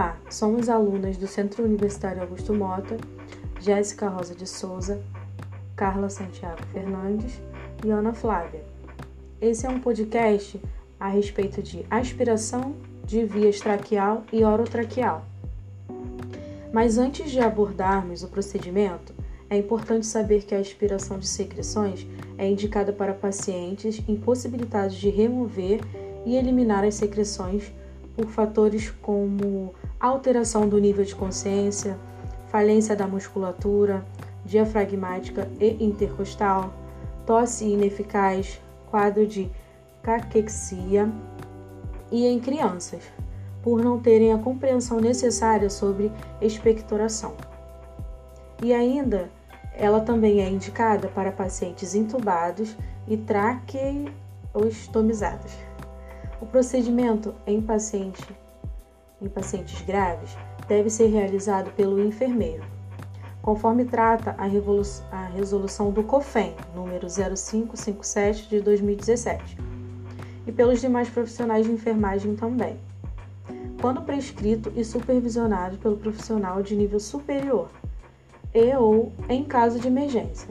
Olá, somos alunas do Centro Universitário Augusto Mota, Jéssica Rosa de Souza, Carla Santiago Fernandes e Ana Flávia. Esse é um podcast a respeito de aspiração de vias traqueal e orotraqueal. Mas antes de abordarmos o procedimento, é importante saber que a aspiração de secreções é indicada para pacientes impossibilitados de remover e eliminar as secreções por fatores como alteração do nível de consciência, falência da musculatura diafragmática e intercostal, tosse ineficaz, quadro de caquexia e em crianças, por não terem a compreensão necessária sobre expectoração. E ainda, ela também é indicada para pacientes intubados e traqueostomizados. O procedimento em, paciente, em pacientes graves deve ser realizado pelo enfermeiro, conforme trata a, a resolução do COFEN, número 0557 de 2017, e pelos demais profissionais de enfermagem também, quando prescrito e supervisionado pelo profissional de nível superior, e ou em caso de emergência.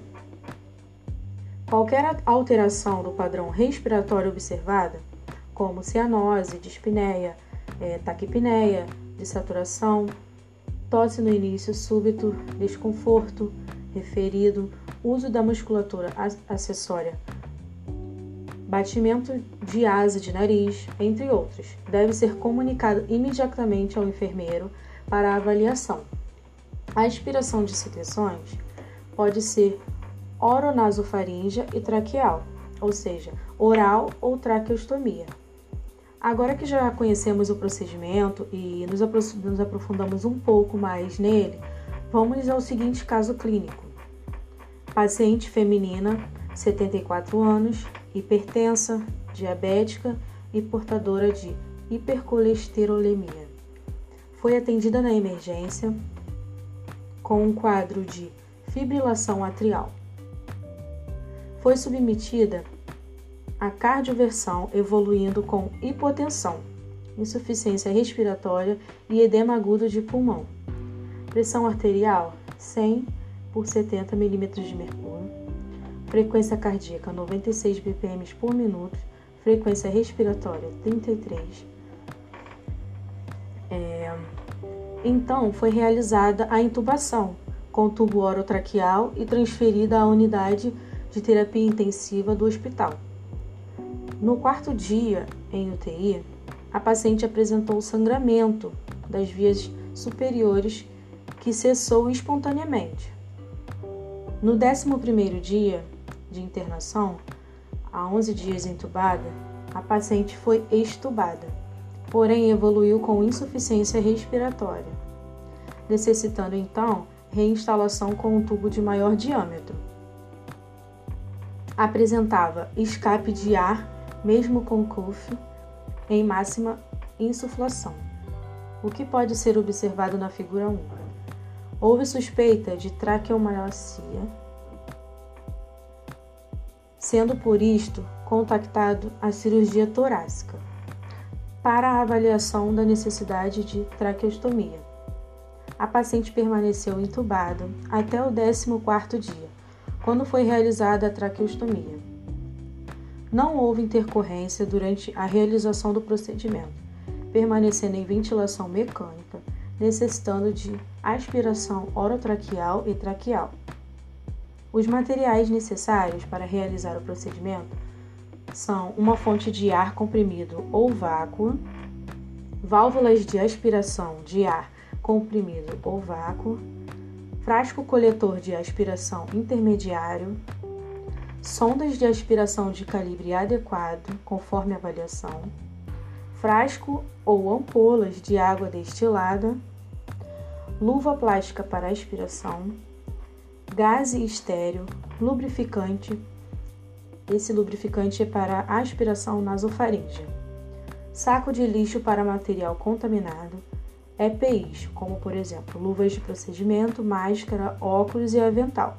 Qualquer alteração do padrão respiratório observada como cianose, dispneia, é, taquipneia, desaturação, tosse no início súbito, desconforto referido, uso da musculatura acessória, batimento de asa de nariz, entre outros. Deve ser comunicado imediatamente ao enfermeiro para avaliação. A aspiração de secreções pode ser oronasofaríngea e traqueal, ou seja, oral ou traqueostomia. Agora que já conhecemos o procedimento e nos, aprofundamos um pouco mais nele, vamos ao seguinte caso clínico. Paciente feminina, 74 anos, hipertensa, diabética e portadora de hipercolesterolemia. Foi atendida na emergência com um quadro de fibrilação atrial. Foi submetida a cardioversão evoluindo com hipotensão, insuficiência respiratória e edema agudo de pulmão. Pressão arterial 100 por 70 mm de mercúrio. Frequência cardíaca 96 bpm por minuto. Frequência respiratória 33. É... Então foi realizada a intubação com tubo orotraqueal e transferida à unidade de terapia intensiva do hospital. No quarto dia em UTI, a paciente apresentou sangramento das vias superiores que cessou espontaneamente. No 11º dia de internação, a 11 dias entubada, a paciente foi extubada, porém evoluiu com insuficiência respiratória, necessitando então reinstalação com um tubo de maior diâmetro. Apresentava escape de ar mesmo com CUF em máxima insuflação, o que pode ser observado na figura 1. Houve suspeita de traqueomalacia, sendo por isto contactado a cirurgia torácica para a avaliação da necessidade de traqueostomia. A paciente permaneceu entubada até o 14º dia, quando foi realizada a traqueostomia. Não houve intercorrência durante a realização do procedimento, permanecendo em ventilação mecânica, necessitando de aspiração orotraqueal e traqueal. Os materiais necessários para realizar o procedimento são uma fonte de ar comprimido ou vácuo, válvulas de aspiração de ar comprimido ou vácuo, frasco coletor de aspiração intermediário, sondas de aspiração de calibre adequado, conforme avaliação, frasco ou ampolas de água destilada, luva plástica para aspiração, gás estéreo, lubrificante. Esse lubrificante é para aspiração nasofaríngea. Saco de lixo para material contaminado, EPIs, como por exemplo luvas de procedimento, máscara, óculos e avental.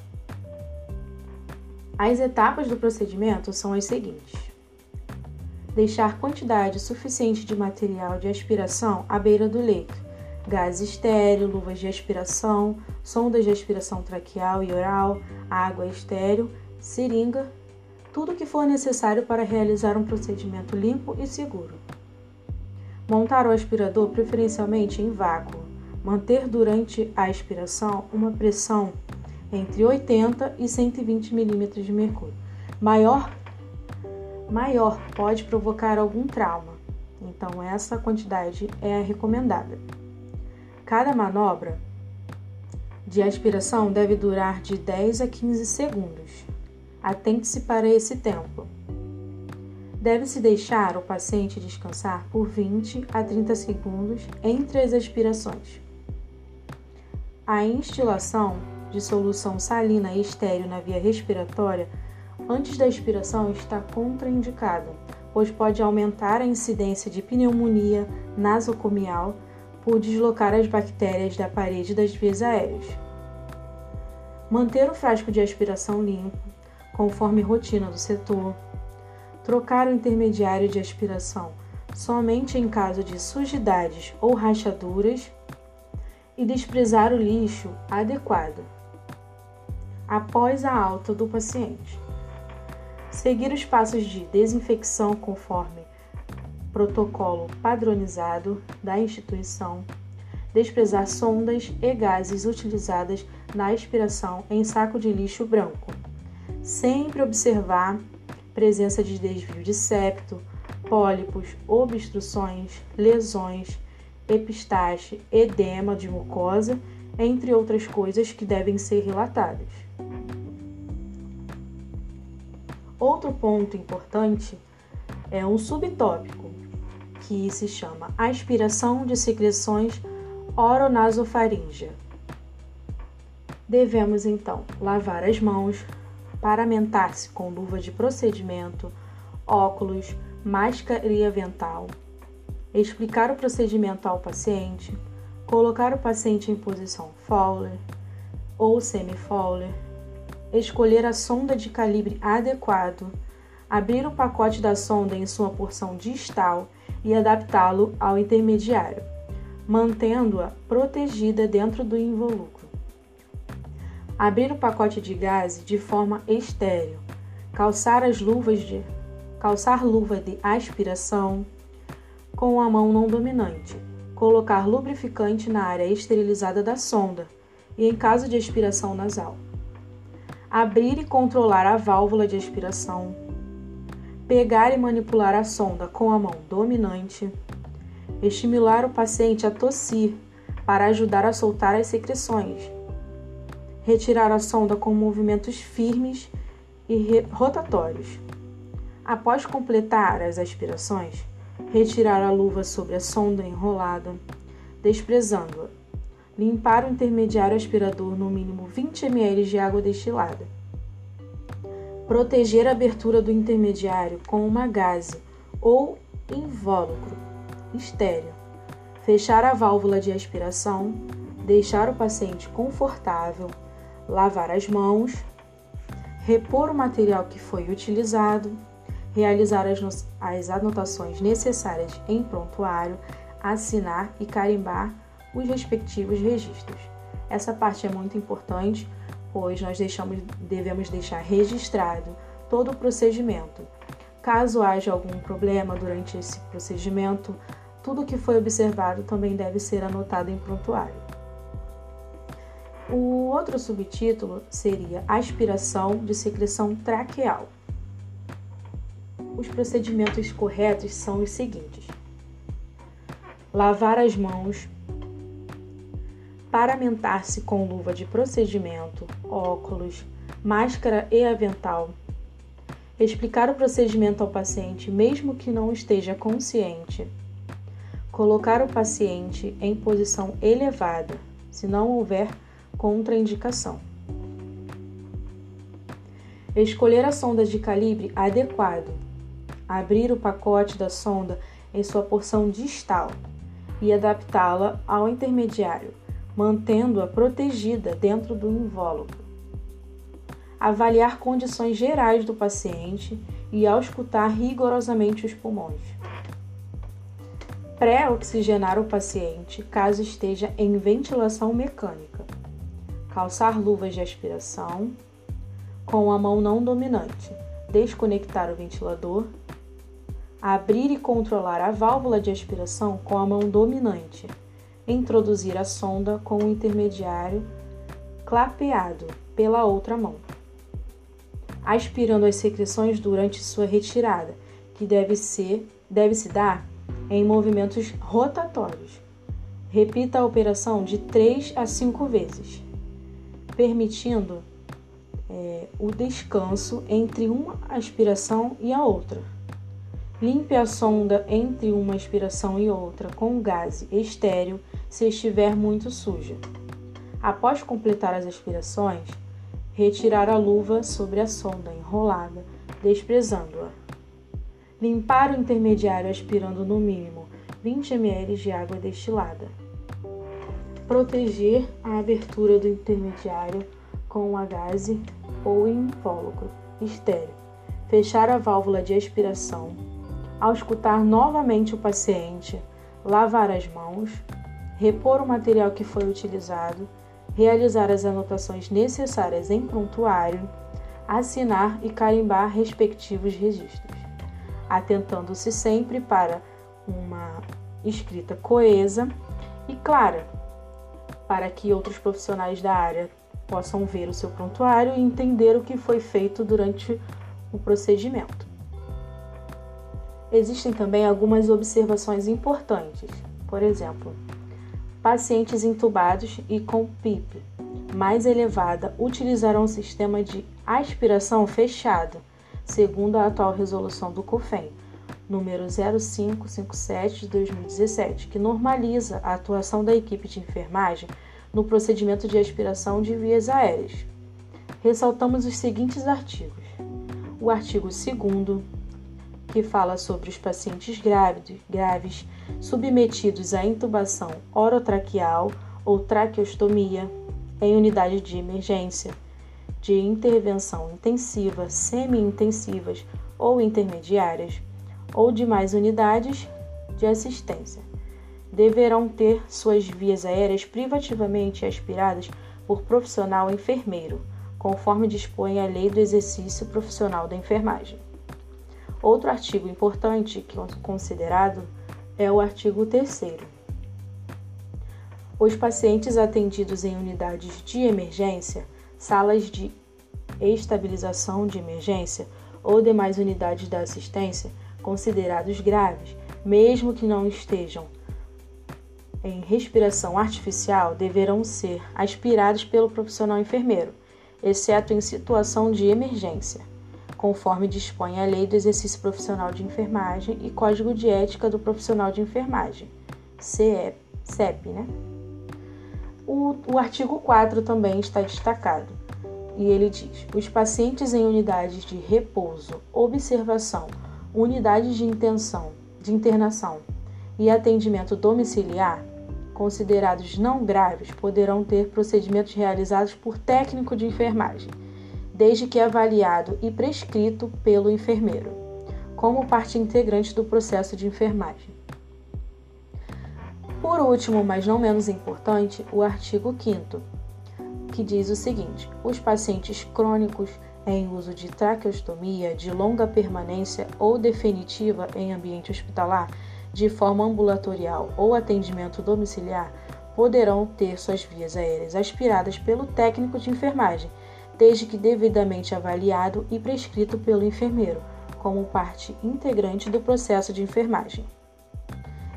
As etapas do procedimento são as seguintes: deixar quantidade suficiente de material de aspiração à beira do leito, gás estéreo, luvas de aspiração, sondas de aspiração traqueal e oral, água estéreo, seringa, tudo o que for necessário para realizar um procedimento limpo e seguro. Montar o aspirador preferencialmente em vácuo. Manter durante a aspiração uma pressão entre 80 e 120 milímetros de mercúrio. Maior, maior pode provocar algum trauma, então essa quantidade é a recomendada. Cada manobra de aspiração deve durar de 10 a 15 segundos. Atente-se para esse tempo. Deve-se deixar o paciente descansar por 20 a 30 segundos entre as aspirações. A instilação de solução salina e estéreo na via respiratória antes da expiração está contraindicada, pois pode aumentar a incidência de pneumonia nasocomial por deslocar as bactérias da parede das vias aéreas. Manter o frasco de aspiração limpo, conforme rotina do setor. Trocar o intermediário de aspiração somente em caso de sujidades ou rachaduras e desprezar o lixo adequado após a alta do paciente. Seguir os passos de desinfecção conforme protocolo padronizado da instituição, desprezar sondas e gases utilizadas na aspiração em saco de lixo branco. Sempre observar presença de desvio de septo, pólipos, obstruções, lesões, epistaxe, edema de mucosa, entre outras coisas que devem ser relatadas. Outro ponto importante é um subtópico que se chama aspiração de secreções oronasofaríngea. Devemos então lavar as mãos, paramentar-se com luva de procedimento, óculos, máscara e avental, explicar o procedimento ao paciente, colocar o paciente em posição Fowler ou semi-Fowler, escolher a sonda de calibre adequado, abrir o pacote da sonda em sua porção distal e adaptá-lo ao intermediário, mantendo-a protegida dentro do involucro. Abrir o pacote de gás de forma estéreo, calçar as luvas de calçar luva de aspiração com a mão não dominante, colocar lubrificante na área esterilizada da sonda e em caso de aspiração nasal. Abrir e controlar a válvula de aspiração, pegar e manipular a sonda com a mão dominante, estimular o paciente a tossir para ajudar a soltar as secreções, retirar a sonda com movimentos firmes e rotatórios. Após completar as aspirações, retirar a luva sobre a sonda enrolada, desprezando-a. Limpar o intermediário aspirador no mínimo 20 ml de água destilada. Proteger a abertura do intermediário com uma gaze ou invólucro estéreo, fechar a válvula de aspiração, deixar o paciente confortável, lavar as mãos, repor o material que foi utilizado, realizar as, as anotações necessárias em prontuário, assinar e carimbar os respectivos registros. Essa parte é muito importante pois nós deixamos, devemos deixar registrado todo o procedimento. Caso haja algum problema durante esse procedimento, tudo que foi observado também deve ser anotado em prontuário. O outro subtítulo seria Aspiração de secreção traqueal. Os procedimentos corretos são os seguintes: lavar as mãos paramentar-se com luva de procedimento, óculos, máscara e avental. Explicar o procedimento ao paciente, mesmo que não esteja consciente. Colocar o paciente em posição elevada, se não houver contraindicação. Escolher a sonda de calibre adequado. Abrir o pacote da sonda em sua porção distal e adaptá-la ao intermediário mantendo-a protegida dentro do invólucro. Avaliar condições gerais do paciente e auscultar rigorosamente os pulmões. Pré-oxigenar o paciente caso esteja em ventilação mecânica. Calçar luvas de aspiração com a mão não dominante. Desconectar o ventilador. Abrir e controlar a válvula de aspiração com a mão dominante. Introduzir a sonda com o intermediário clapeado pela outra mão. Aspirando as secreções durante sua retirada, que deve ser deve se dar em movimentos rotatórios. Repita a operação de 3 a 5 vezes, permitindo é, o descanso entre uma aspiração e a outra. Limpe a sonda entre uma aspiração e outra com gás estéreo se estiver muito suja. Após completar as aspirações, retirar a luva sobre a sonda enrolada, desprezando-a. Limpar o intermediário aspirando no mínimo 20 ml de água destilada. Proteger a abertura do intermediário com a gaze ou invólucro estéreo. Fechar a válvula de aspiração. Ao escutar novamente o paciente, lavar as mãos, repor o material que foi utilizado, realizar as anotações necessárias em prontuário, assinar e carimbar respectivos registros atentando-se sempre para uma escrita coesa e clara, para que outros profissionais da área possam ver o seu prontuário e entender o que foi feito durante o procedimento. Existem também algumas observações importantes. Por exemplo, pacientes intubados e com PIP mais elevada utilizarão sistema de aspiração fechado segundo a atual resolução do COFEM, número 0557 de 2017, que normaliza a atuação da equipe de enfermagem no procedimento de aspiração de vias aéreas. Ressaltamos os seguintes artigos: o artigo 2 que fala sobre os pacientes grávidos, graves submetidos à intubação orotraqueal ou traqueostomia em unidade de emergência de intervenção intensiva, semi-intensivas ou intermediárias, ou demais unidades de assistência. Deverão ter suas vias aéreas privativamente aspiradas por profissional enfermeiro, conforme dispõe a Lei do Exercício Profissional da Enfermagem. Outro artigo importante que é considerado é o artigo 3 Os pacientes atendidos em unidades de emergência salas de estabilização de emergência ou demais unidades da assistência considerados graves, mesmo que não estejam em respiração artificial, deverão ser aspirados pelo profissional enfermeiro, exceto em situação de emergência, conforme dispõe a Lei do Exercício Profissional de Enfermagem e Código de Ética do Profissional de Enfermagem, CEP, né? O, o artigo 4 também está destacado e ele diz: os pacientes em unidades de repouso, observação, unidades de intenção, de internação e atendimento domiciliar, considerados não graves, poderão ter procedimentos realizados por técnico de enfermagem, desde que avaliado e prescrito pelo enfermeiro, como parte integrante do processo de enfermagem. Por último, mas não menos importante, o artigo 5 que diz o seguinte: os pacientes crônicos em uso de traqueostomia de longa permanência ou definitiva em ambiente hospitalar, de forma ambulatorial ou atendimento domiciliar, poderão ter suas vias aéreas aspiradas pelo técnico de enfermagem, desde que devidamente avaliado e prescrito pelo enfermeiro, como parte integrante do processo de enfermagem.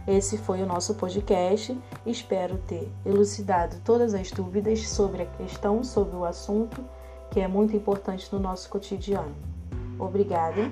Esse foi o nosso podcast. Espero ter elucidado todas as dúvidas sobre a questão, sobre o assunto, que é muito importante no nosso cotidiano. Obrigada.